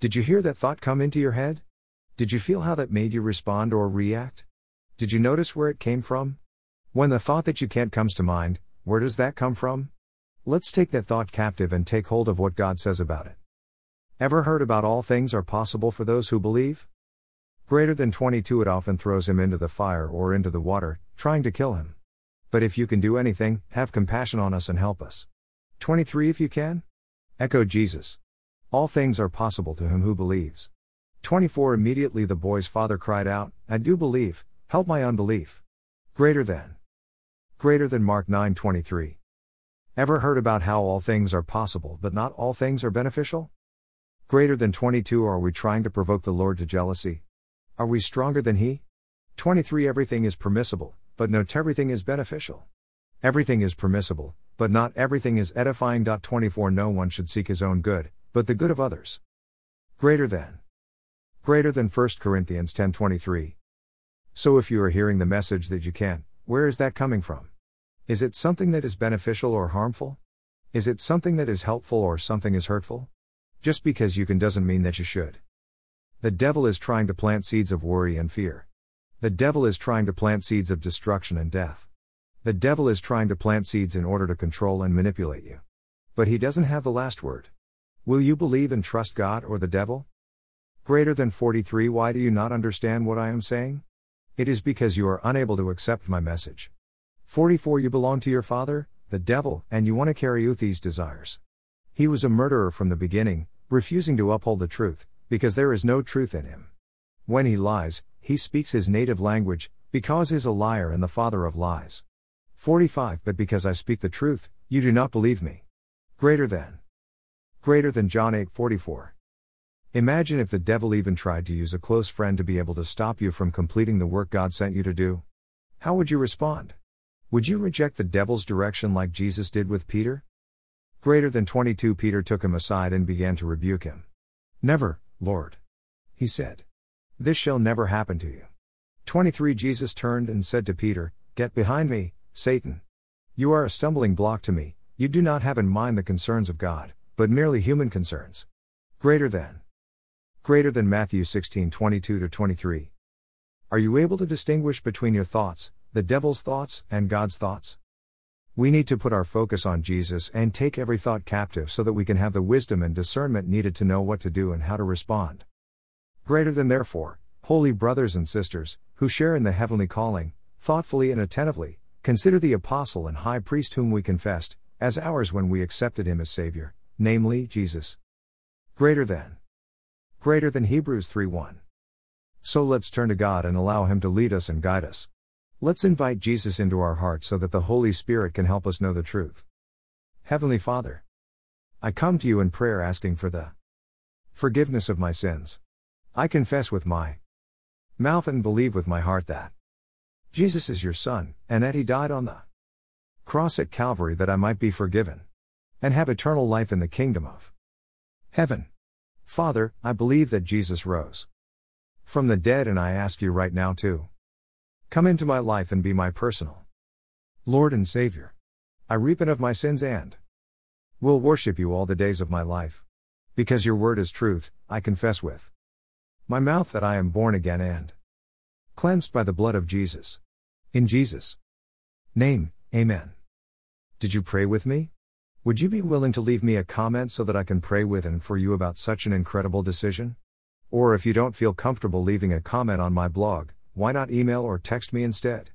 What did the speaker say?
Did you hear that thought come into your head? Did you feel how that made you respond or react? Did you notice where it came from? When the thought that you can't comes to mind, where does that come from? Let's take that thought captive and take hold of what God says about it. Ever heard about all things are possible for those who believe? Greater than 22 it often throws him into the fire or into the water, trying to kill him. But if you can do anything, have compassion on us and help us. 23 If you can? Echo Jesus. All things are possible to him who believes. 24 Immediately the boy's father cried out, I do believe, help my unbelief. Greater than. Greater than Mark 9:23. Ever heard about how all things are possible but not all things are beneficial? Greater than 22 Are we trying to provoke the Lord to jealousy? Are we stronger than He? 23 Everything is permissible, but not everything is beneficial. Everything is permissible, but not everything is edifying. 24 No one should seek his own good, but the good of others. Greater than. Greater than 1 Corinthians 10:23. So if you are hearing the message that you can't, where is that coming from? Is it something that is beneficial or harmful? Is it something that is helpful or something is hurtful? Just because you can doesn't mean that you should. The devil is trying to plant seeds of worry and fear. The devil is trying to plant seeds of destruction and death. The devil is trying to plant seeds in order to control and manipulate you. But he doesn't have the last word. Will you believe and trust God or the devil? Greater than 43 Why do you not understand what I am saying? It is because you are unable to accept my message. 44 You belong to your father, the devil, and you want to carry out these desires. He was a murderer from the beginning, refusing to uphold the truth, because there is no truth in him. When he lies, he speaks his native language, because he is a liar and the father of lies. 45 But because I speak the truth, you do not believe me. Greater than. Greater than John 8 44. Imagine if the devil even tried to use a close friend to be able to stop you from completing the work God sent you to do. How would you respond? Would you reject the devil's direction like Jesus did with Peter? Greater than 22 Peter took him aside and began to rebuke him. Never, Lord. He said. This shall never happen to you. 23 Jesus turned and said to Peter, Get behind me, Satan. You are a stumbling block to me, you do not have in mind the concerns of God, but merely human concerns. Greater than. Greater than Matthew 16 22 23. Are you able to distinguish between your thoughts, the devil's thoughts, and God's thoughts? We need to put our focus on Jesus and take every thought captive so that we can have the wisdom and discernment needed to know what to do and how to respond. Greater than therefore, holy brothers and sisters, who share in the heavenly calling, thoughtfully and attentively, consider the apostle and high priest whom we confessed, as ours when we accepted him as Savior, namely, Jesus. Greater than. Greater than Hebrews 3 1. So let's turn to God and allow Him to lead us and guide us. Let's invite Jesus into our hearts so that the Holy Spirit can help us know the truth. Heavenly Father, I come to you in prayer asking for the forgiveness of my sins. I confess with my mouth and believe with my heart that Jesus is your Son, and that He died on the cross at Calvary that I might be forgiven and have eternal life in the kingdom of heaven. Father, I believe that Jesus rose from the dead, and I ask you right now to Come into my life and be my personal Lord and Savior. I repent of my sins and will worship you all the days of my life. Because your word is truth, I confess with my mouth that I am born again and cleansed by the blood of Jesus. In Jesus' name, Amen. Did you pray with me? Would you be willing to leave me a comment so that I can pray with and for you about such an incredible decision? Or if you don't feel comfortable leaving a comment on my blog, why not email or text me instead?